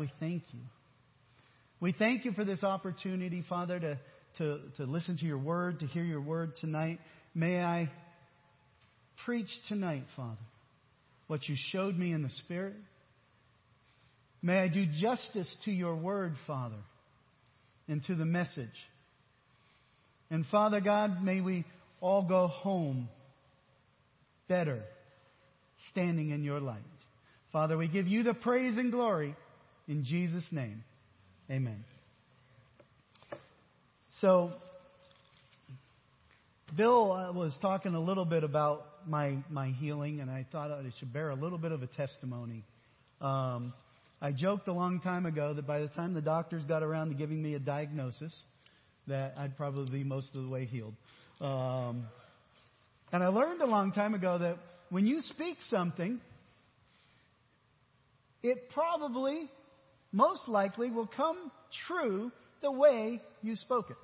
we thank you. We thank you for this opportunity, Father, to, to, to listen to your word, to hear your word tonight. May I preach tonight, Father, what you showed me in the Spirit. May I do justice to your word, Father, and to the message. And Father God, may we all go home better standing in your light. Father, we give you the praise and glory in Jesus' name. Amen. So, Bill was talking a little bit about my, my healing, and I thought I should bear a little bit of a testimony. Um, I joked a long time ago that by the time the doctors got around to giving me a diagnosis, that I'd probably be most of the way healed. Um, and I learned a long time ago that when you speak something, it probably, most likely, will come true the way you spoke it.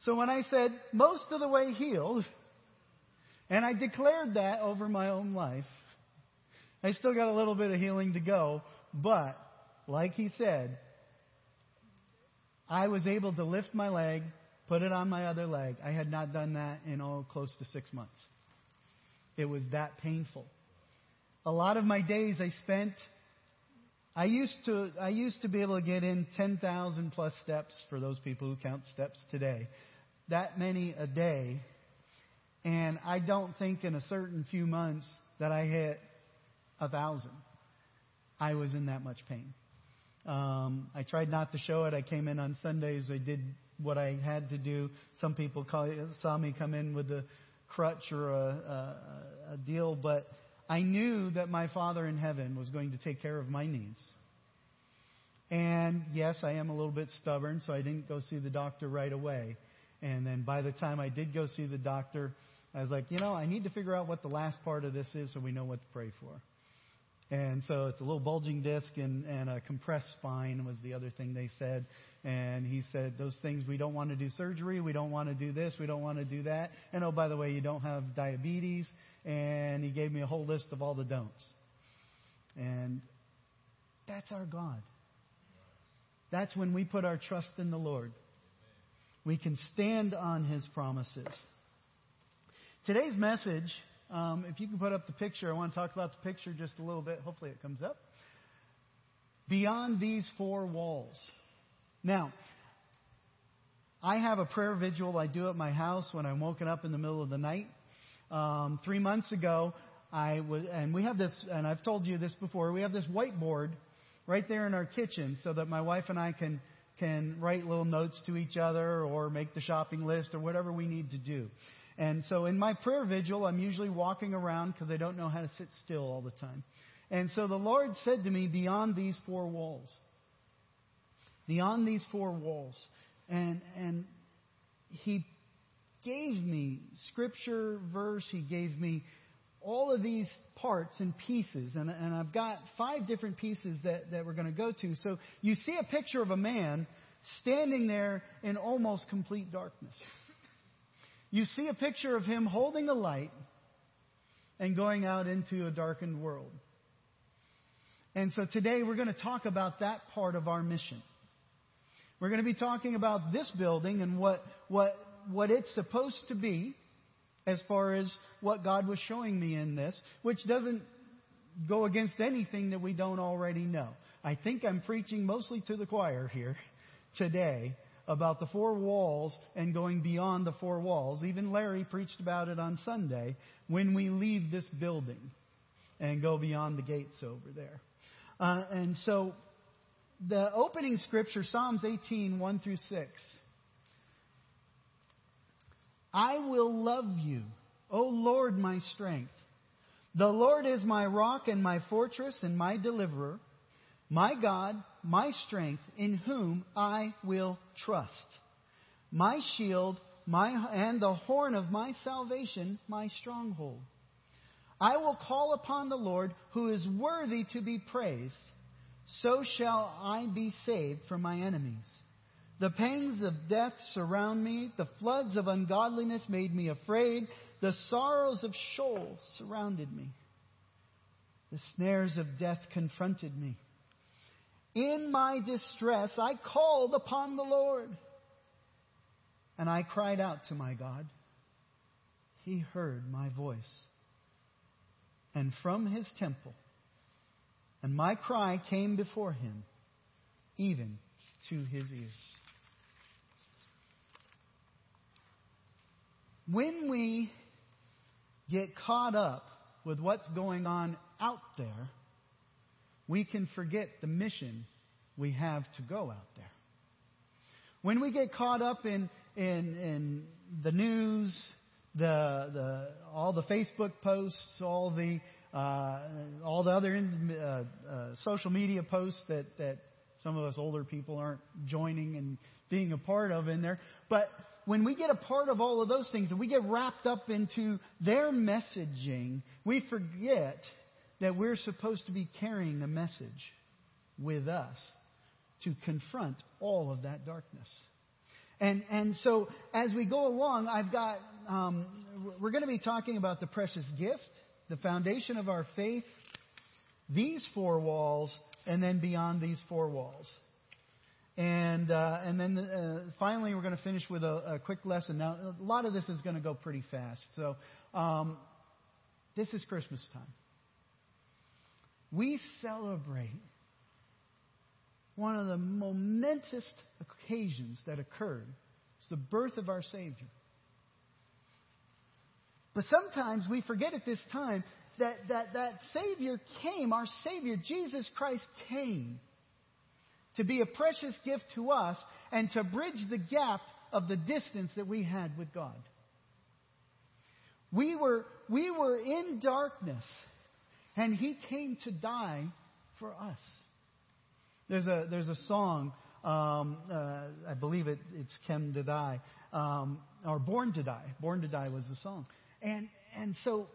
So when I said most of the way healed, and I declared that over my own life, I still got a little bit of healing to go, but like he said, I was able to lift my leg, put it on my other leg. I had not done that in oh close to six months. It was that painful. A lot of my days I spent I used to I used to be able to get in 10,000 plus steps for those people who count steps today. That many a day. And I don't think in a certain few months that I hit a thousand. I was in that much pain. Um, I tried not to show it. I came in on Sundays. I did what I had to do. Some people call, saw me come in with a crutch or a, a, a deal, but I knew that my Father in heaven was going to take care of my needs. And yes, I am a little bit stubborn, so I didn't go see the doctor right away. And then by the time I did go see the doctor, I was like, you know, I need to figure out what the last part of this is so we know what to pray for. And so it's a little bulging disc and, and a compressed spine was the other thing they said. And he said, those things, we don't want to do surgery. We don't want to do this. We don't want to do that. And oh, by the way, you don't have diabetes and he gave me a whole list of all the don'ts. And that's our God. That's when we put our trust in the Lord. We can stand on his promises. Today's message, um, if you can put up the picture, I want to talk about the picture just a little bit. Hopefully it comes up. Beyond these four walls. Now, I have a prayer vigil I do at my house when I'm woken up in the middle of the night um, three months ago, I was, and we have this, and I've told you this before. We have this whiteboard right there in our kitchen, so that my wife and I can can write little notes to each other, or make the shopping list, or whatever we need to do. And so, in my prayer vigil, I'm usually walking around because I don't know how to sit still all the time. And so the Lord said to me, "Beyond these four walls, beyond these four walls," and and He gave me scripture, verse. He gave me all of these parts and pieces. And, and I've got five different pieces that, that we're going to go to. So you see a picture of a man standing there in almost complete darkness. You see a picture of him holding a light and going out into a darkened world. And so today we're going to talk about that part of our mission. We're going to be talking about this building and what, what what it's supposed to be as far as what God was showing me in this, which doesn't go against anything that we don't already know. I think I'm preaching mostly to the choir here today about the four walls and going beyond the four walls. Even Larry preached about it on Sunday when we leave this building and go beyond the gates over there. Uh, and so the opening scripture, Psalms 18, 1 through 6. I will love you, O Lord, my strength. The Lord is my rock and my fortress and my deliverer, my God, my strength, in whom I will trust. My shield, my, and the horn of my salvation, my stronghold. I will call upon the Lord, who is worthy to be praised. So shall I be saved from my enemies. The pangs of death surround me. The floods of ungodliness made me afraid. The sorrows of Sheol surrounded me. The snares of death confronted me. In my distress, I called upon the Lord. And I cried out to my God. He heard my voice. And from his temple, and my cry came before him, even to his ears. When we get caught up with what's going on out there, we can forget the mission we have to go out there. When we get caught up in, in, in the news, the, the, all the Facebook posts, all the, uh, all the other uh, uh, social media posts that, that some of us older people aren't joining and being a part of in there. But when we get a part of all of those things and we get wrapped up into their messaging, we forget that we're supposed to be carrying a message with us to confront all of that darkness. And, and so as we go along, I've got, um, we're going to be talking about the precious gift, the foundation of our faith, these four walls, and then beyond these four walls. And, uh, and then uh, finally, we're going to finish with a, a, quick lesson. Now, a lot of this is going to go pretty fast. So, um, this is Christmas time we celebrate one of the momentous occasions that occurred. It's the birth of our Savior. But sometimes we forget at this time that, that that Savior came, our Savior, Jesus Christ came to be a precious gift to us and to bridge the gap of the distance that we had with God. We were, we were in darkness and he came to die for us. There's a, there's a song, um, uh, I believe it, it's Came to Die, um, or Born to Die. Born to Die was the song. And, and so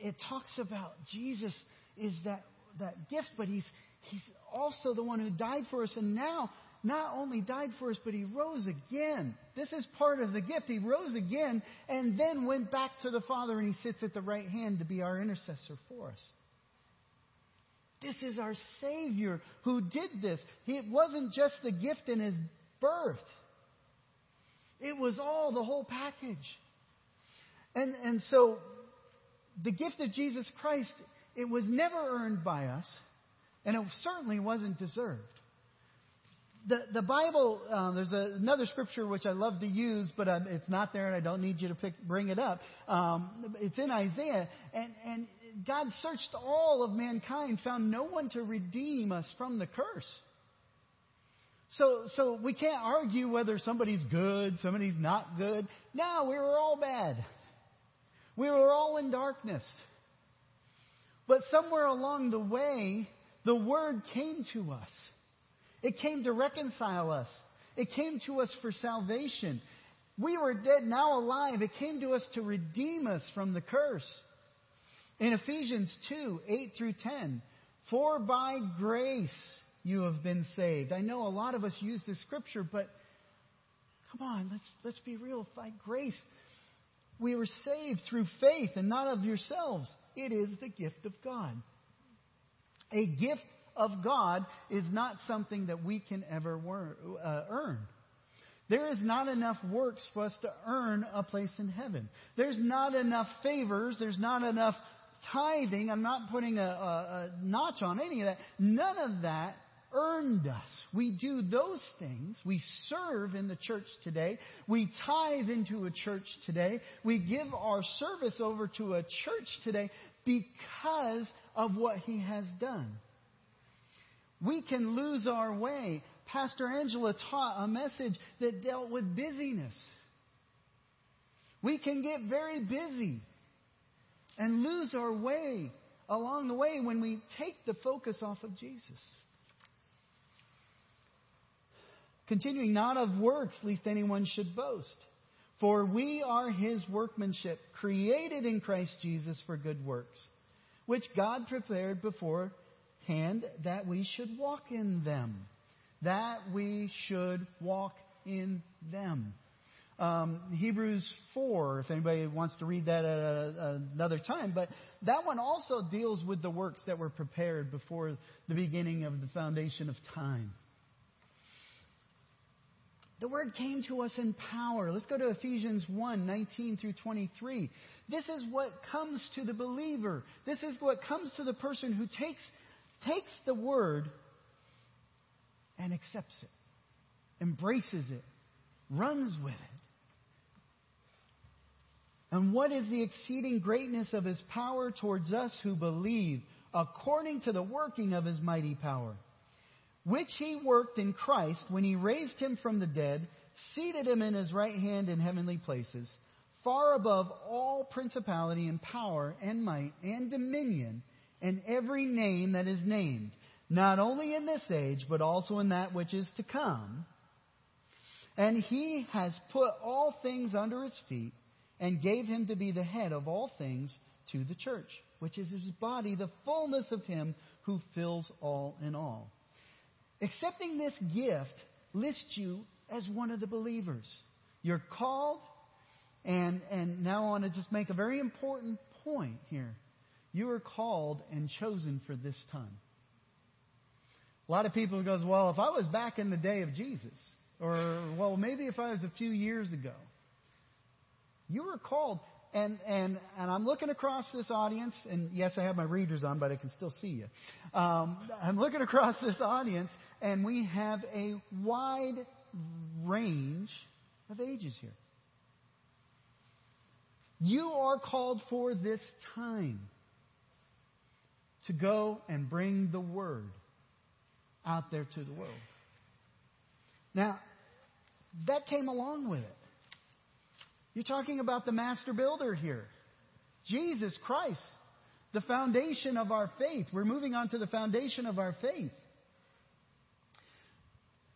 it talks about Jesus is that, that gift, but he's, he's also the one who died for us. And now not only died for us, but he rose again. This is part of the gift. He rose again and then went back to the Father and he sits at the right hand to be our intercessor for us. This is our Savior who did this. It wasn't just the gift in his birth. It was all the whole package. And, and so the gift of Jesus Christ, it was never earned by us, and it certainly wasn't deserved the, the Bible, um, there's a, another scripture which I love to use, but um, it's not there and I don't need you to pick, bring it up. Um, it's in Isaiah, and, and God searched all of mankind, found no one to redeem us from the curse. So, so we can't argue whether somebody's good, somebody's not good. No, we were all bad. We were all in darkness. But somewhere along the way, the word came to us. It came to reconcile us. It came to us for salvation. We were dead, now alive. It came to us to redeem us from the curse. In Ephesians 2 8 through 10, for by grace you have been saved. I know a lot of us use this scripture, but come on, let's, let's be real. By grace, we were saved through faith and not of yourselves. It is the gift of God. A gift of God is not something that we can ever uh, earn. There is not enough works for us to earn a place in heaven. There's not enough favors. There's not enough tithing. I'm not putting a, a, a notch on any of that. None of that earned us. We do those things. We serve in the church today. We tithe into a church today. We give our service over to a church today because of what He has done. We can lose our way. Pastor Angela taught a message that dealt with busyness. We can get very busy and lose our way along the way when we take the focus off of Jesus. Continuing, not of works, lest anyone should boast. For we are his workmanship, created in Christ Jesus for good works, which God prepared before hand that we should walk in them. That we should walk in them. um, Hebrews 4, if anybody wants to read that at a, another time. But that one also deals with the works that were prepared before the beginning of the foundation of time. The word came to us in power. Let's go to Ephesians 1 19 through 23. This is what comes to the believer. This is what comes to the person who takes, takes the word and accepts it, embraces it, runs with it. And what is the exceeding greatness of his power towards us who believe, according to the working of his mighty power? Which he worked in Christ when he raised him from the dead, seated him in his right hand in heavenly places, far above all principality and power and might and dominion and every name that is named, not only in this age, but also in that which is to come. And he has put all things under his feet and gave him to be the head of all things to the church, which is his body, the fullness of him who fills all in all. Accepting this gift lists you as one of the believers. You're called, and, and now I want to just make a very important point here. You are called and chosen for this time. A lot of people goes, well, if I was back in the day of Jesus, or well, maybe if I was a few years ago, you were called. And, and, and I'm looking across this audience, and yes, I have my readers on, but I can still see you. Um, I'm looking across this audience, and we have a wide range of ages here. You are called for this time to go and bring the word out there to the world. Now, that came along with it. You're talking about the master builder here. Jesus Christ, the foundation of our faith. We're moving on to the foundation of our faith.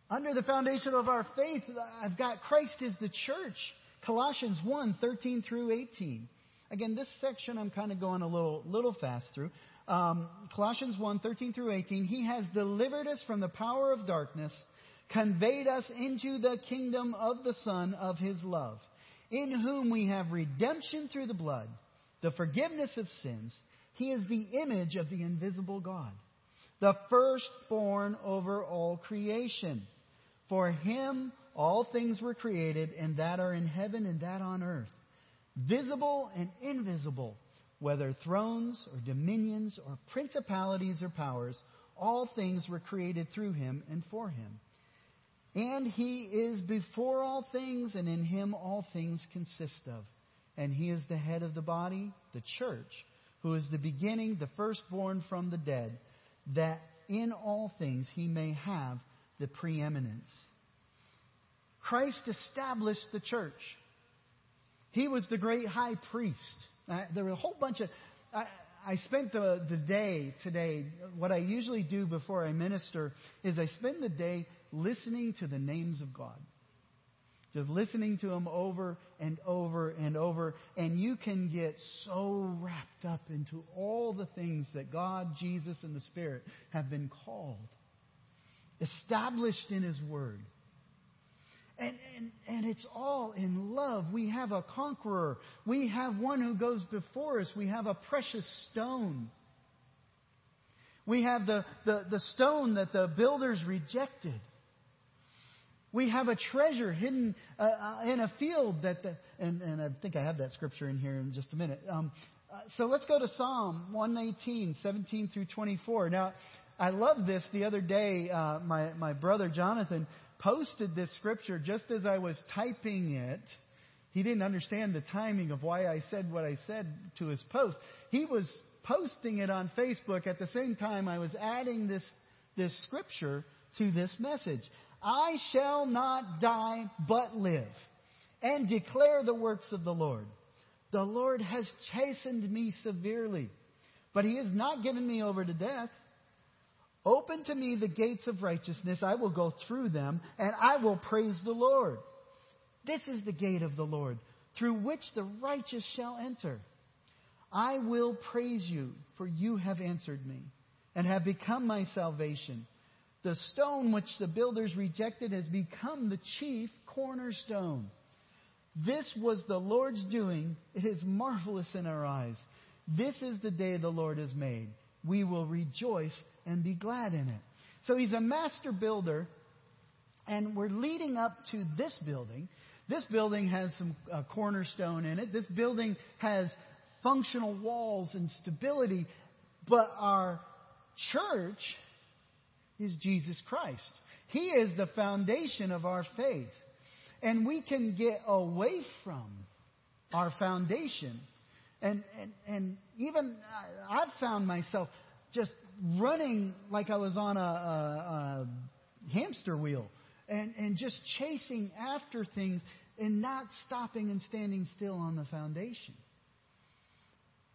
Under the foundation of our faith, I've got Christ is the church. Colossians 1 13 through 18. Again, this section I'm kind of going a little, little fast through. Um, Colossians 1 13 through 18. He has delivered us from the power of darkness, conveyed us into the kingdom of the Son of his love in whom we have redemption through the blood, the forgiveness of sins. He is the image of the invisible God, the firstborn over all creation. For him all things were created, and that are in heaven and that on earth, visible and invisible, whether thrones or dominions or principalities or powers, all things were created through him and for him. And he is before all things, and in him all things consist of. And he is the head of the body, the church, who is the beginning, the firstborn from the dead, that in all things he may have the preeminence. Christ established the church. He was the great high priest. Uh, there were a whole bunch of. I, I spent the, the day today. What I usually do before I minister is I spend the day listening to the names of God. Just listening to them over and over and over. And you can get so wrapped up into all the things that God, Jesus, and the Spirit have been called, established in His Word. And, and, and it's all in love. We have a conqueror. We have one who goes before us. We have a precious stone. We have the, the, the stone that the builders rejected. We have a treasure hidden uh, uh, in a field that, the, and, and, I think I have that scripture in here in just a minute. Um, uh, so let's go to Psalm 119, 17 through 24. Now, I love this. The other day, uh, my, my brother Jonathan posted this scripture just as I was typing it. He didn't understand the timing of why I said what I said to his post. He was posting it on Facebook at the same time I was adding this, this scripture to this message. I shall not die, but live, and declare the works of the Lord. The Lord has chastened me severely, but he has not given me over to death. Open to me the gates of righteousness. I will go through them, and I will praise the Lord. This is the gate of the Lord, through which the righteous shall enter. I will praise you, for you have answered me, and have become my salvation. The stone which the builders rejected has become the chief cornerstone. This was the Lord's doing. It is marvelous in our eyes. This is the day the Lord has made. We will rejoice and be glad in it. So he's a master builder, and we're leading up to this building. This building has some uh, cornerstone in it. This building has functional walls and stability, but our church is Jesus Christ. He is the foundation of our faith. And we can get away from our foundation. And, and, and even I've found myself just running like I was on a, a, a hamster wheel and, and just chasing after things and not stopping and standing still on the foundation.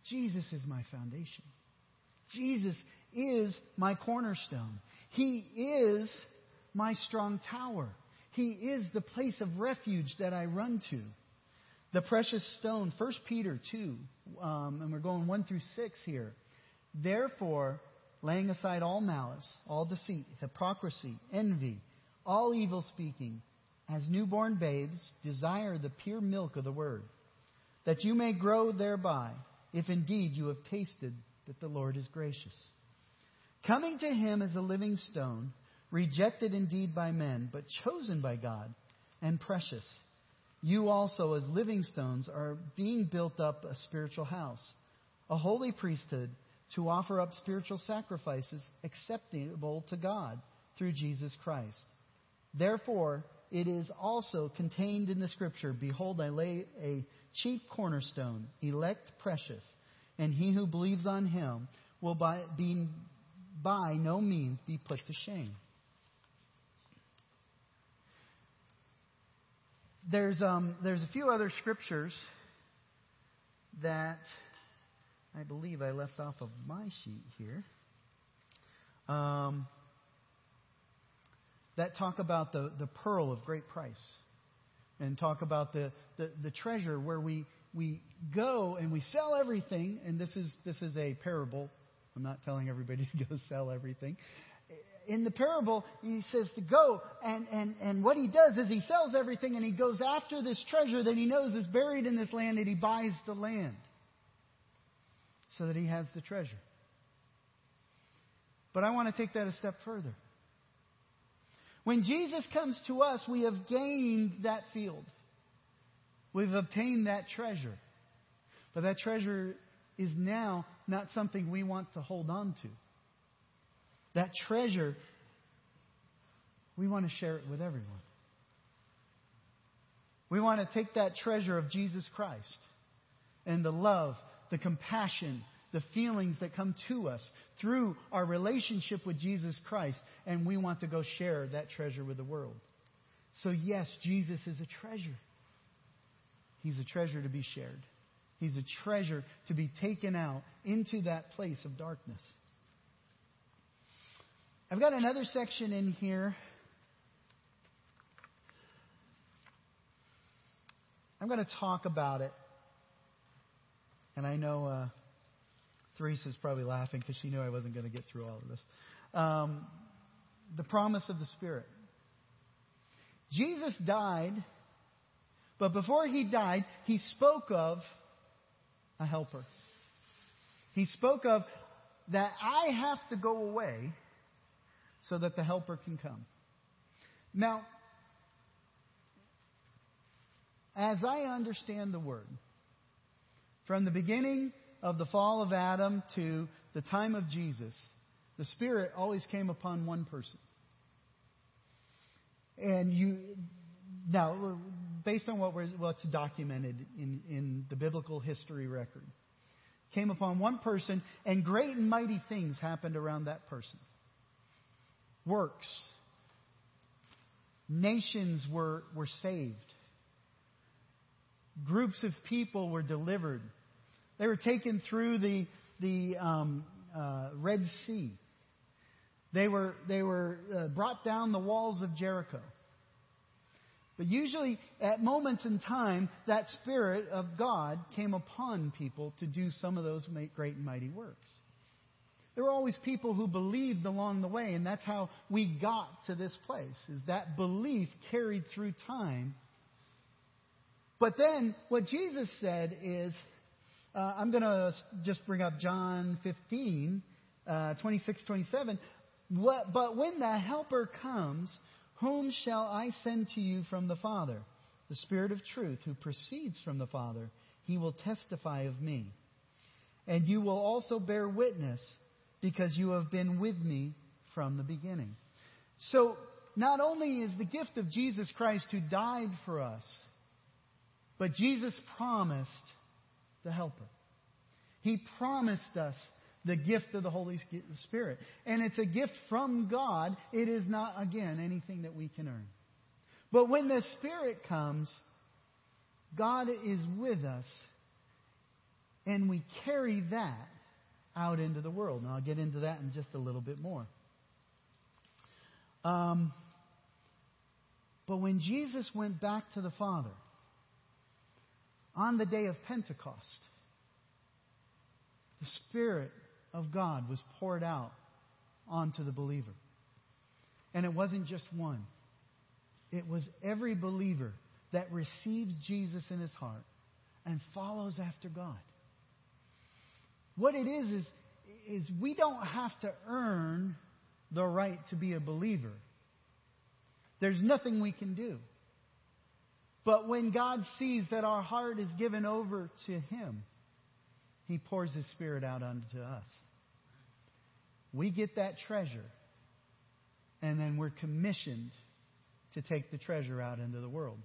Jesus is my foundation. Jesus is my cornerstone. He is my strong tower. He is the place of refuge that I run to. The precious stone, 1 Peter 2, um, and we're going 1 through 6 here. Therefore, laying aside all malice, all deceit, hypocrisy, envy, all evil speaking, as newborn babes, desire the pure milk of the word, that you may grow thereby, if indeed you have tasted that the Lord is gracious. Coming to him as a living stone, rejected indeed by men, but chosen by God and precious. You also, as living stones, are being built up a spiritual house, a holy priesthood, to offer up spiritual sacrifices acceptable to God through Jesus Christ. Therefore, it is also contained in the Scripture Behold, I lay a chief cornerstone, elect precious, and he who believes on him will by, be, by no means be put to shame. There's, um, there's a few other scriptures that I believe I left off of my sheet here um, that talk about the, the pearl of great price and talk about the, the, the treasure where we, we go and we sell everything. And this is, this is a parable. I'm not telling everybody to go sell everything in the parable, he says to go, and, and, and what he does is he sells everything and he goes after this treasure that he knows is buried in this land and he buys the land so that he has the treasure. But I want to take that a step further. When Jesus comes to us, we have gained that field. We've obtained that treasure. But that treasure is now not something we want to hold on to. That treasure, we want to share it with everyone. We want to take that treasure of Jesus Christ and the love, the compassion, the feelings that come to us through our relationship with Jesus Christ, and we want to go share that treasure with the world. So, yes, Jesus is a treasure. He's a treasure to be shared. He's a treasure to be taken out into that place of darkness. I've got another section in here. I'm going to talk about it. And I know uh, Teresa's probably laughing because she knew I wasn't going to get through all of this. Um, the promise of the Spirit. Jesus died, but before he died, he spoke of a helper. He spoke of that I have to go away so that the helper can come. Now, as I understand the word, from the beginning of the fall of Adam to the time of Jesus, the Spirit always came upon one person. And you, now, based on what what's documented in, in the biblical history record, came upon one person, and great and mighty things happened around that person works. Nations were, were saved. Groups of people were delivered. They were taken through the, the um, uh, Red Sea. They were, they were uh, brought down the walls of Jericho. But usually, at moments in time, that Spirit of God came upon people to do some of those great and mighty works. There were always people who believed along the way, and that's how we got to this place. Is that belief carried through time But then what Jesus said is, uh, I'm going to just bring up John 15, uh, 26, 27. What, but when the Helper comes, whom shall I send to you from the Father? The Spirit of truth, who proceeds from the Father. He will testify of me. And you will also bear witness, because you have been with me from the beginning. So, not only is the gift of Jesus Christ who died for us, but Jesus promised the Helper. He promised us the gift of the Holy Spirit. And it's a gift from God. It is not, again, anything that we can earn. But when the Spirit comes, God is with us, and we carry that out into the world. Now, I'll get into that in just a little bit more. Um, but when Jesus went back to the Father on the day of Pentecost, the Spirit of God was poured out onto the believer. And it wasn't just one, it was every believer that receives Jesus in his heart and follows after God. What it is, is, is we don't have to earn the right to be a believer. There's nothing we can do. But when God sees that our heart is given over to Him, He pours His Spirit out unto us. We get that treasure, and then we're commissioned to take the treasure out into the world.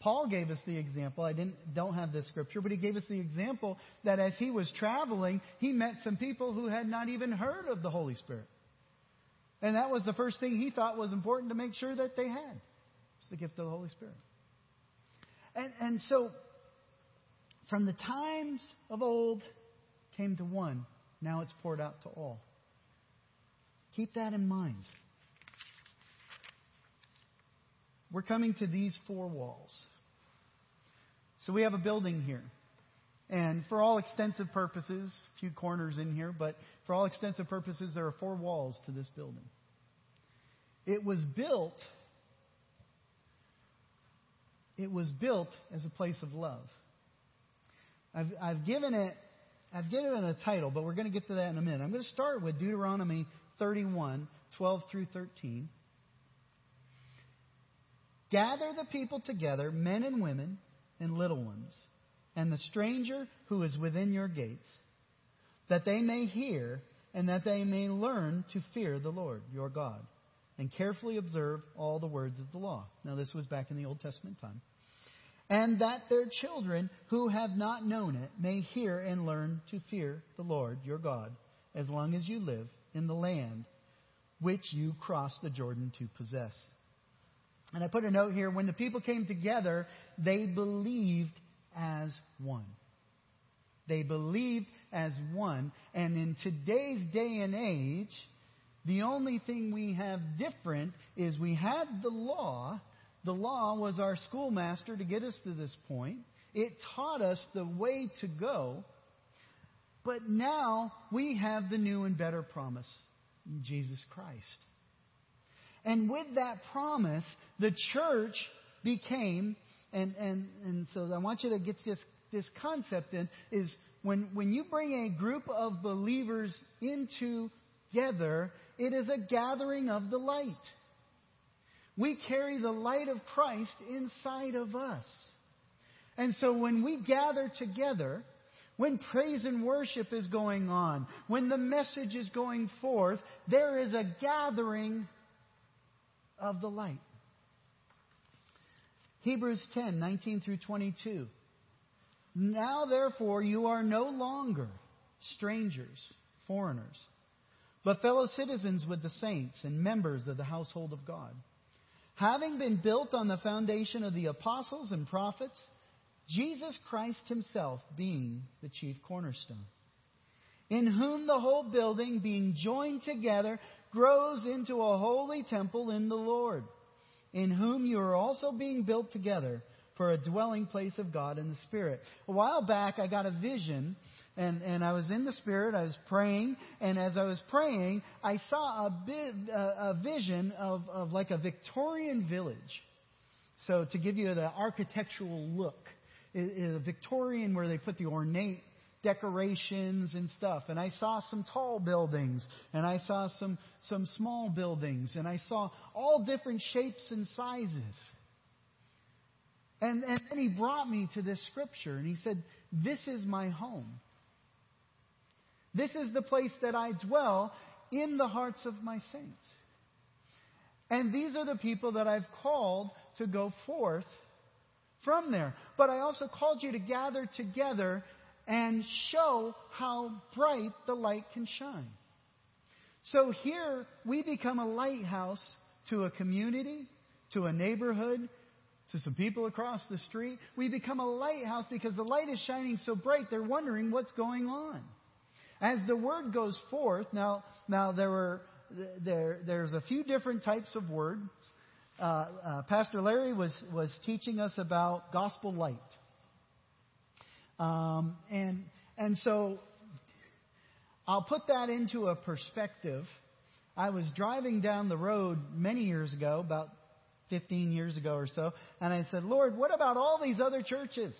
Paul gave us the example. I didn't, don't have this scripture, but he gave us the example that as he was traveling, he met some people who had not even heard of the Holy Spirit. And that was the first thing he thought was important to make sure that they had. It's the gift of the Holy Spirit. And, and so, from the times of old came to one, now it's poured out to all. Keep that in mind. We're coming to these four walls. So we have a building here. And for all extensive purposes, a few corners in here, but for all extensive purposes, there are four walls to this building. It was built it was built as a place of love. I've, I've given it I've given it a title, but we're going to get to that in a minute. I'm going to start with Deuteronomy 31, 12 through 13. Gather the people together, men and women and little ones, and the stranger who is within your gates, that they may hear and that they may learn to fear the Lord your God, and carefully observe all the words of the law. Now, this was back in the Old Testament time. And that their children who have not known it may hear and learn to fear the Lord your God as long as you live in the land which you crossed the Jordan to possess. And I put a note here when the people came together, they believed as one. They believed as one. And in today's day and age, the only thing we have different is we had the law. The law was our schoolmaster to get us to this point. It taught us the way to go. But now we have the new and better promise Jesus Christ. And with that promise, the church became, and, and, and so I want you to get this, this concept in, is when, when you bring a group of believers into together, it is a gathering of the light. We carry the light of Christ inside of us. And so when we gather together, when praise and worship is going on, when the message is going forth, there is a gathering of the light. Hebrews 10, 19 through 22. Now therefore you are no longer strangers, foreigners, but fellow citizens with the saints and members of the household of God. Having been built on the foundation of the apostles and prophets, Jesus Christ himself being the chief cornerstone, in whom the whole building, being joined together, grows into a holy temple in the Lord, in whom you are also being built together for a dwelling place of God in the Spirit. A while back, I got a vision, and, and I was in the Spirit, I was praying, and as I was praying, I saw a, bit, a, a vision of, of like a Victorian village. So, to give you the architectural look, is a Victorian where they put the ornate decorations and stuff. And I saw some tall buildings and I saw some, some small buildings and I saw all different shapes and sizes. And, and then he brought me to this scripture and he said, This is my home. This is the place that I dwell in the hearts of my saints. And these are the people that I've called to go forth from there. But I also called you to gather together and show how bright the light can shine. So here we become a lighthouse to a community, to a neighborhood, to some people across the street. We become a lighthouse because the light is shining so bright they're wondering what's going on. As the word goes forth, now, now there were, there, there's a few different types of words. Uh, uh, Pastor Larry was, was teaching us about gospel light. Um, and, and so I'll put that into a perspective. I was driving down the road many years ago, about 15 years ago or so, and I said, Lord, what about all these other churches?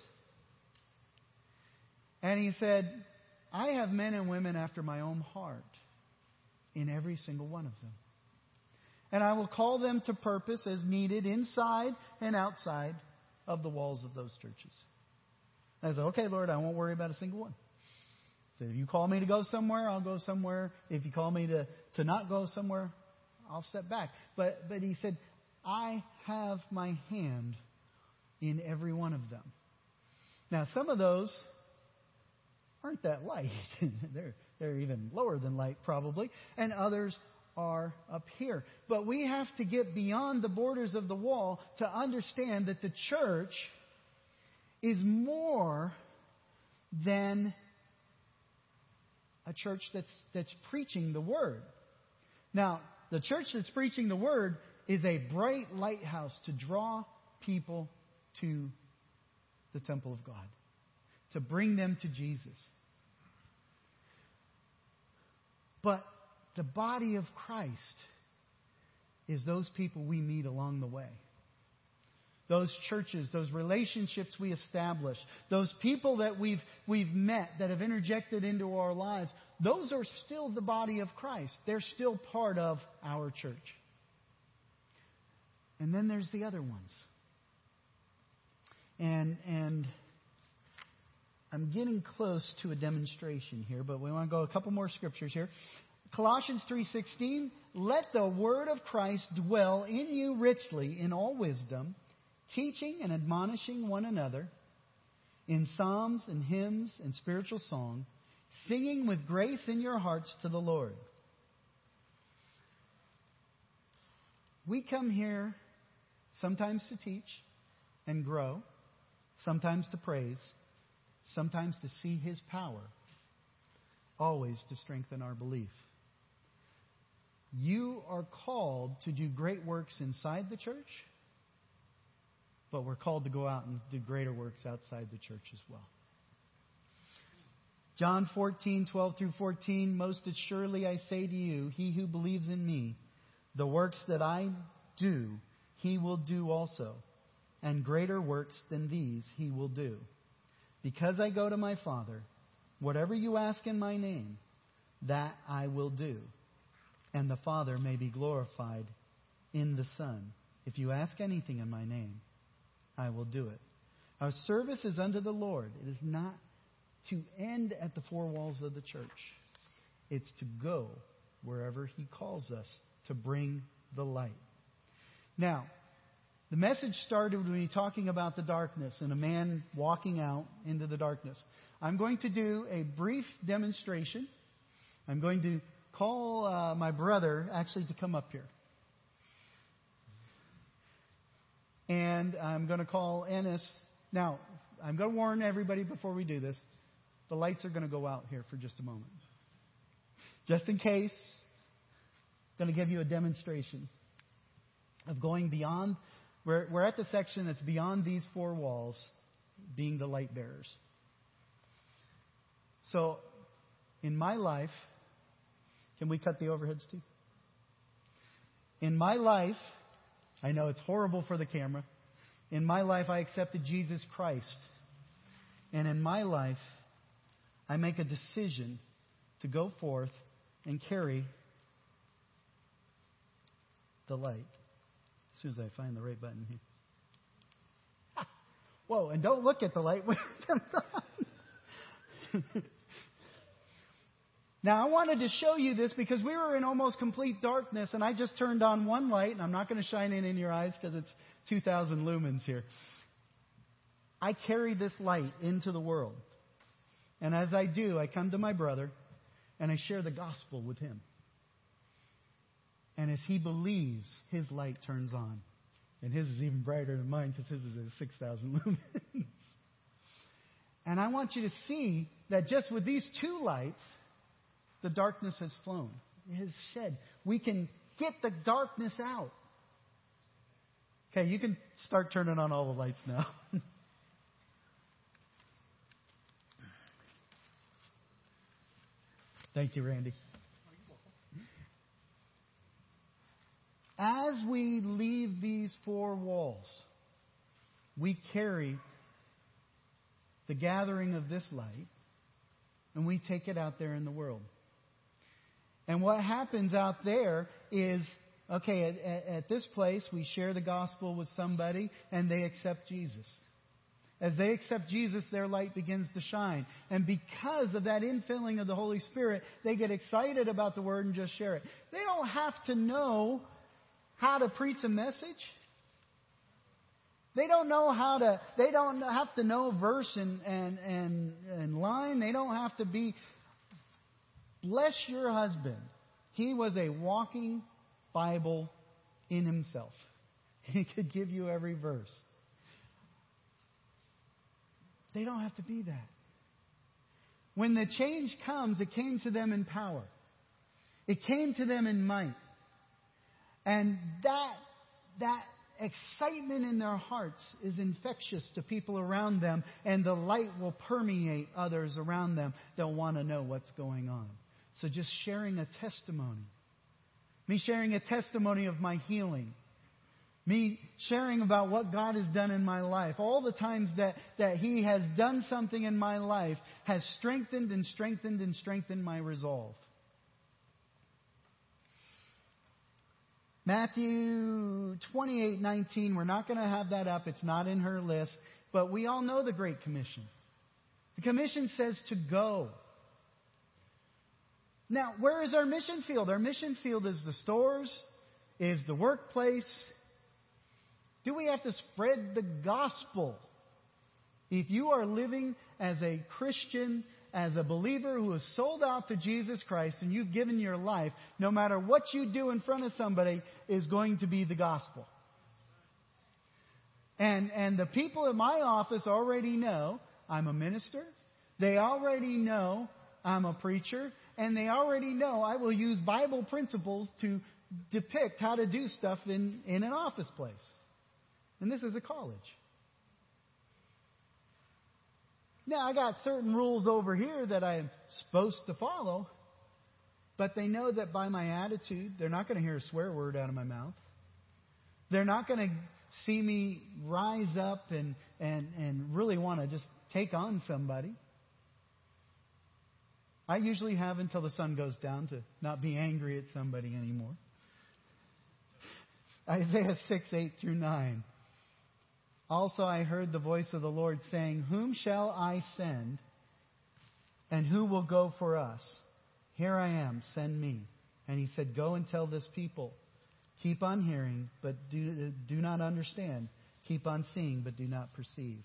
And he said, I have men and women after my own heart in every single one of them. And I will call them to purpose as needed inside and outside of the walls of those churches. I said, okay, Lord, I won't worry about a single one. So if you call me to go somewhere, I'll go somewhere. If you call me to, to not go somewhere, I'll step back. But, but he said, I have my hand in every one of them. Now, some of those aren't that light. they're, they're even lower than light, probably. And others are up here. But we have to get beyond the borders of the wall to understand that the church is more than a church that's, that's preaching the word. Now, the church that's preaching the word is a bright lighthouse to draw people to the temple of God, to bring them to Jesus. But the body of Christ is those people we meet along the way those churches, those relationships we establish, those people that we've, we've met that have interjected into our lives, those are still the body of Christ. They're still part of our church. And then there's the other ones. And, and I'm getting close to a demonstration here, but we want to go a couple more scriptures here. Colossians 3:16, let the word of Christ dwell in you richly in all wisdom teaching and admonishing one another in psalms and hymns and spiritual song, singing with grace in your hearts to the Lord. We come here sometimes to teach and grow, sometimes to praise, sometimes to see His power, always to strengthen our belief. You are called to do great works inside the church but we're called to go out and do greater works outside the church as well. John 14, 12 through 14, most assuredly I say to you, he who believes in me, the works that I do, he will do also, and greater works than these he will do. Because I go to my Father, whatever you ask in my name, that I will do, and the Father may be glorified in the Son. If you ask anything in my name, I will do it. Our service is unto the Lord. It is not to end at the four walls of the church, it's to go wherever He calls us to bring the light. Now, the message started with me talking about the darkness and a man walking out into the darkness. I'm going to do a brief demonstration. I'm going to call uh, my brother actually to come up here. And I'm going to call Ennis. Now, I'm going to warn everybody before we do this the lights are going to go out here for just a moment. Just in case, I'm going to give you a demonstration of going beyond. We're, we're at the section that's beyond these four walls, being the light bearers. So, in my life, can we cut the overheads too? In my life, I know it's horrible for the camera. In my life, I accepted Jesus Christ And in my life, I make a decision to go forth and carry the light. As soon as I find the right button here. Whoa, and don't look at the light when it comes on. now, I wanted to show you this because we were in almost complete darkness, and I just turned on one light, and I'm not going to shine it in your eyes because it's 2,000 lumens here. I carry this light into the world. And as I do, I come to my brother and I share the gospel with him. And as he believes, his light turns on. And his is even brighter than mine because his is 6,000 lumens. and I want you to see that just with these two lights, the darkness has flown. It has shed. We can get the darkness out. Okay, you can start turning on all the lights now. Thank you, Randy. As we leave these four walls, we carry the gathering of this light and we take it out there in the world. And what happens out there is okay, at, at, this place, we share the gospel with somebody and they accept Jesus. As they accept Jesus, their light begins to shine. And because of that infilling of the Holy Spirit, they get excited about the Word and just share it. They don't have to know how to preach a message. They don't know how to, they don't have to know verse and, and, and, and line. They don't have to be, bless your husband. He was a walking Bible in himself. He could give you every verse. They don't have to be that. When the change comes, it came to them in power. It came to them in might. And that, that excitement in their hearts is infectious to people around them, and the light will permeate others around them They'll want to know what's going on. So just sharing a testimony. Me sharing a testimony of my healing me sharing about what God has done in my life, all the times that, that He has done something in my life has strengthened and strengthened and strengthened my resolve. Matthew 28 19, we're not going to have that up. It's not in her list. But we all know the Great Commission. The Commission says to go. Now, where is our mission field? Our mission field is the stores, is the workplace, do we have to spread the gospel? If you are living as a Christian, as a believer who is sold out to Jesus Christ and you've given your life, no matter what you do in front of somebody is going to be the gospel. And, and the people in my office already know I'm a minister. They already know I'm a preacher. And they already know I will use Bible principles to depict how to do stuff in, in an office place. And this is a college. Now, I got certain rules over here that I'm supposed to follow, but they know that by my attitude, they're not going to hear a swear word out of my mouth. They're not going to see me rise up and, and, and really want to just take on somebody. I usually have until the sun goes down to not be angry at somebody anymore. Isaiah 6, 8 through 9. Also, I heard the voice of the Lord saying, Whom shall I send? And who will go for us? Here I am, send me. And he said, Go and tell this people. Keep on hearing, but do, do not understand. Keep on seeing, but do not perceive.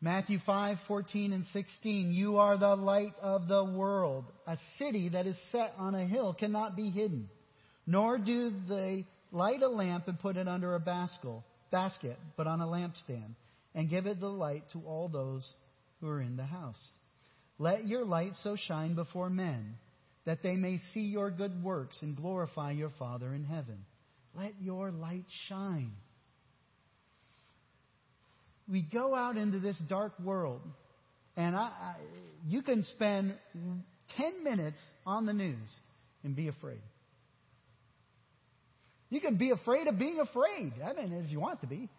Matthew 5, 14 and 16. You are the light of the world. A city that is set on a hill cannot be hidden. Nor do they Light a lamp and put it under a basket, but on a lampstand, and give it the light to all those who are in the house. Let your light so shine before men that they may see your good works and glorify your Father in heaven. Let your light shine. We go out into this dark world, and I, I, you can spend 10 minutes on the news and be afraid. You can be afraid of being afraid. I mean, if you want to be.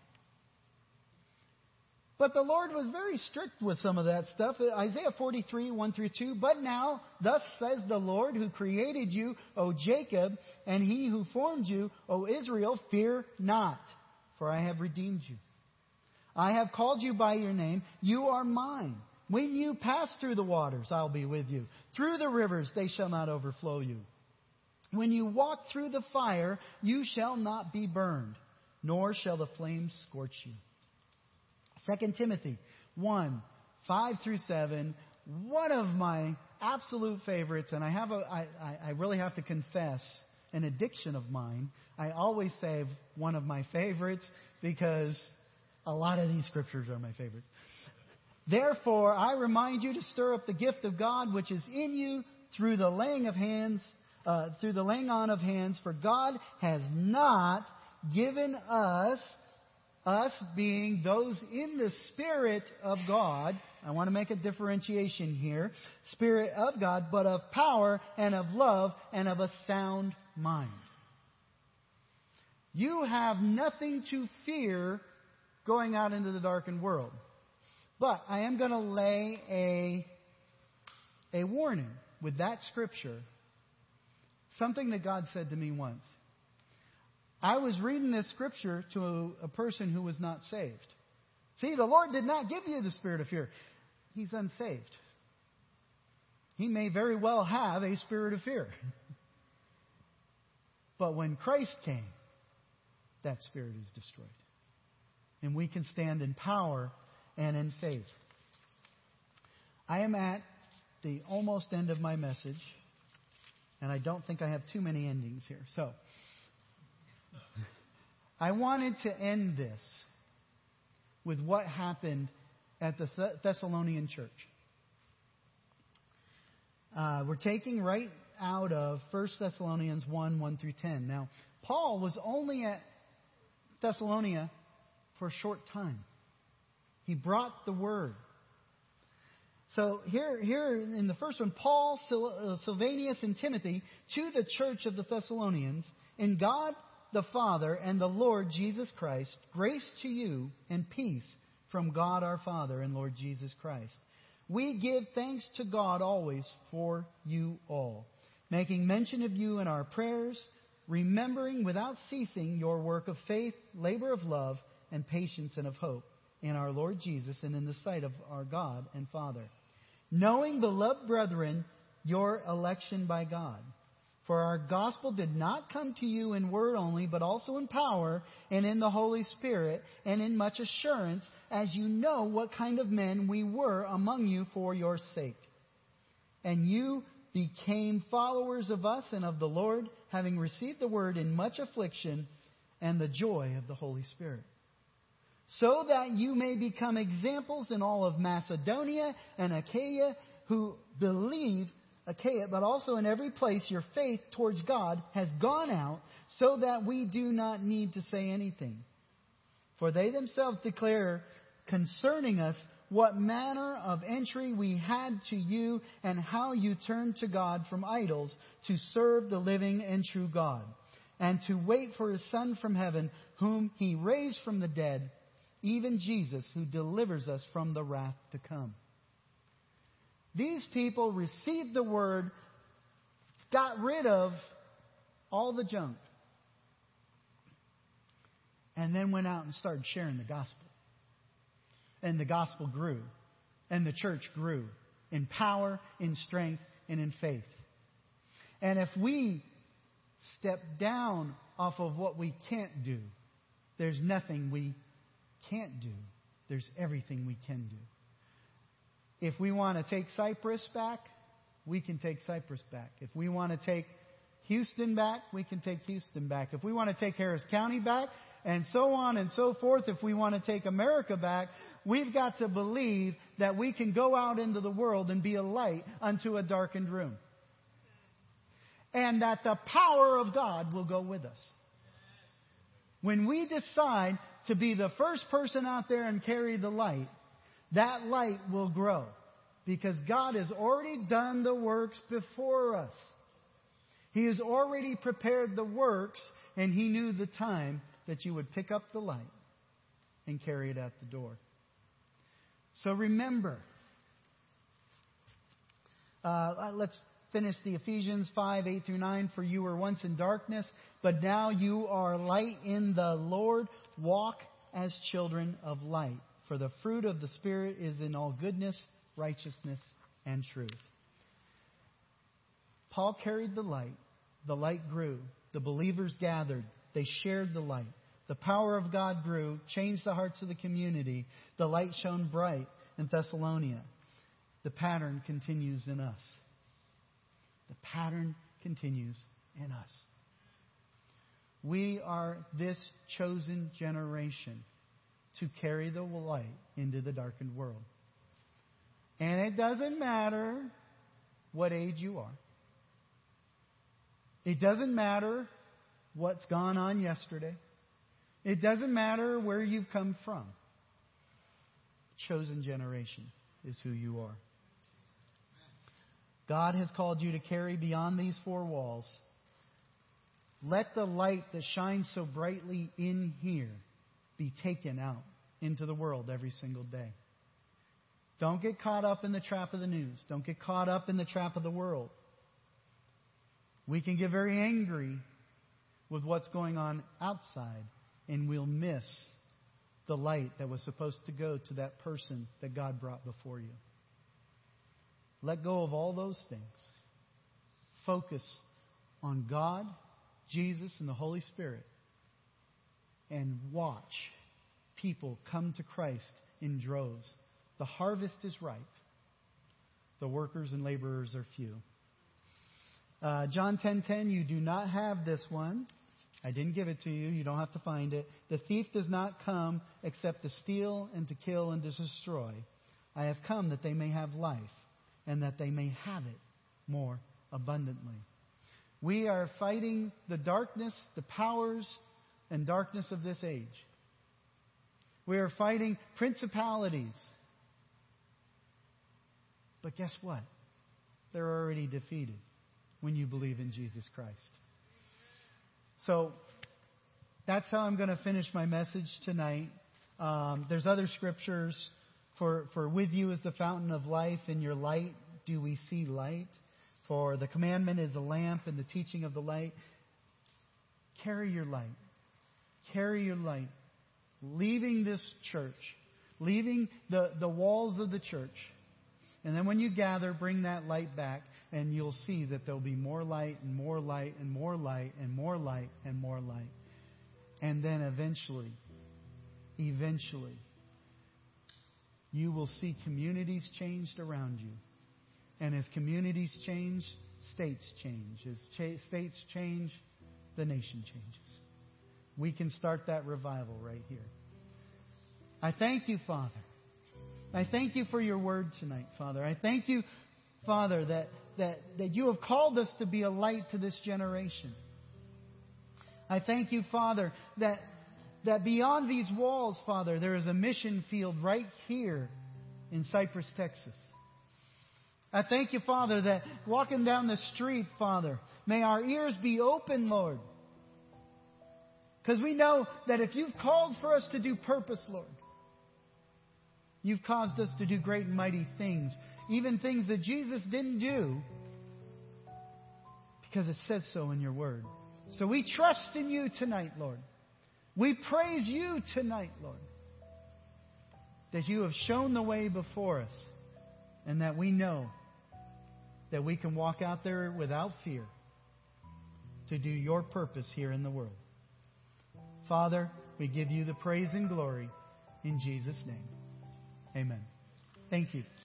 But the Lord was very strict with some of that stuff. Isaiah 43, 1 through 2. But now, thus says the Lord who created you, O Jacob, and he who formed you, O Israel, fear not, for I have redeemed you. I have called you by your name. You are mine. When you pass through the waters, I'll be with you. Through the rivers, they shall not overflow you. When you walk through the fire, you shall not be burned, nor shall the flames scorch you. 2 Timothy 1, 5 through 7, one of my absolute favorites, and I have a, I, I really have to confess, an addiction of mine. I always say one of my favorites because a lot of these scriptures are my favorites. Therefore, I remind you to stir up the gift of God which is in you through the laying of hands, uh, through the laying on of hands. For God has not given us, us being those in the Spirit of God. I want to make a differentiation here. Spirit of God, but of power and of love and of a sound mind. You have nothing to fear going out into the darkened world. But I am going to lay a, a warning with that scripture. Something that God said to me once. I was reading this scripture to a, a person who was not saved. See, the Lord did not give you the spirit of fear. He's unsaved. He may very well have a spirit of fear. But when Christ came, that spirit is destroyed. And we can stand in power and in faith. I am at the almost end of my message, and I don't think I have too many endings here. So, I wanted to end this with what happened at the Thessalonian church. Uh, we're taking right out of 1 Thessalonians 1 1 through 10. Now, Paul was only at Thessalonica for a short time. He brought the word. So here, here in the first one, Paul, uh, Silvanus, and Timothy to the church of the Thessalonians, in God the Father and the Lord Jesus Christ, grace to you and peace from God our Father and Lord Jesus Christ. We give thanks to God always for you all, making mention of you in our prayers, remembering without ceasing your work of faith, labor of love, and patience and of hope in our Lord Jesus and in the sight of our God and Father. Knowing, beloved brethren, your election by God. For our gospel did not come to you in word only, but also in power and in the Holy Spirit and in much assurance, as you know what kind of men we were among you for your sake. And you became followers of us and of the Lord, having received the word in much affliction and the joy of the Holy Spirit so that you may become examples in all of Macedonia and Achaia who believe Achaia, but also in every place your faith towards God has gone out, so that we do not need to say anything. For they themselves declare concerning us what manner of entry we had to you and how you turned to God from idols to serve the living and true God, and to wait for his Son from heaven, whom he raised from the dead even Jesus who delivers us from the wrath to come. These people received the word, got rid of all the junk, and then went out and started sharing the gospel. And the gospel grew, and the church grew in power, in strength, and in faith. And if we step down off of what we can't do, there's nothing we can't do, there's everything we can do. If we want to take Cypress back, we can take Cypress back. If we want to take Houston back, we can take Houston back. If we want to take Harris County back, and so on and so forth, if we want to take America back, we've got to believe that we can go out into the world and be a light unto a darkened room. And that the power of God will go with us. When we decide to be the first person out there and carry the light, that light will grow because God has already done the works before us. He has already prepared the works and He knew the time that you would pick up the light and carry it out the door. So remember. Uh, let's finish the Ephesians 5, 8 through 9. For you were once in darkness, but now you are light in the Lord. Walk as children of light. For the fruit of the Spirit is in all goodness, righteousness, and truth. Paul carried the light. The light grew. The believers gathered. They shared the light. The power of God grew, changed the hearts of the community. The light shone bright in Thessalonica. The pattern continues in us. The pattern continues in us. We are this chosen generation to carry the light into the darkened world. And it doesn't matter what age you are. It doesn't matter what's gone on yesterday. It doesn't matter where you've come from. Chosen generation is who you are. God has called you to carry beyond these four walls. Let the light that shines so brightly in here be taken out into the world every single day. Don't get caught up in the trap of the news. Don't get caught up in the trap of the world. We can get very angry with what's going on outside, and we'll miss the light that was supposed to go to that person that God brought before you. Let go of all those things. Focus on God, Jesus, and the Holy Spirit. And watch people come to Christ in droves. The harvest is ripe. The workers and laborers are few. Uh, John 10:10, you do not have this one. I didn't give it to you. You don't have to find it. The thief does not come except to steal and to kill and to destroy. I have come that they may have life and that they may have it more abundantly. We are fighting the darkness, the powers and darkness of this age. We are fighting principalities. But guess what? They're already defeated when you believe in Jesus Christ. So that's how I'm going to finish my message tonight. Um, there's other scriptures for, for with you is the fountain of life, in your light do we see light. For the commandment is a lamp, and the teaching of the light. Carry your light. Carry your light leaving this church, leaving the, the walls of the church. And then when you gather, bring that light back, and you'll see that there'll be more light and more light and more light and more light and more light. And then eventually, eventually, you will see communities changed around you. And as communities change, states change. As cha- states change, the nation changes we can start that revival right here. I thank you, Father. I thank you for your word tonight, Father. I thank you, Father, that, that, that you have called us to be a light to this generation. I thank you, Father, that, that beyond these walls, Father, there is a mission field right here in Cypress, Texas. I thank you, Father, that walking down the street, Father, may our ears be open, Lord because we know that if you've called for us to do purpose, Lord, you've caused us to do great and mighty things, even things that Jesus didn't do, because it says so in your word. So we trust in you tonight, Lord. We praise you tonight, Lord, that you have shown the way before us and that we know that we can walk out there without fear to do your purpose here in the world. Father, we give you the praise and glory in Jesus' name. Amen. Thank you.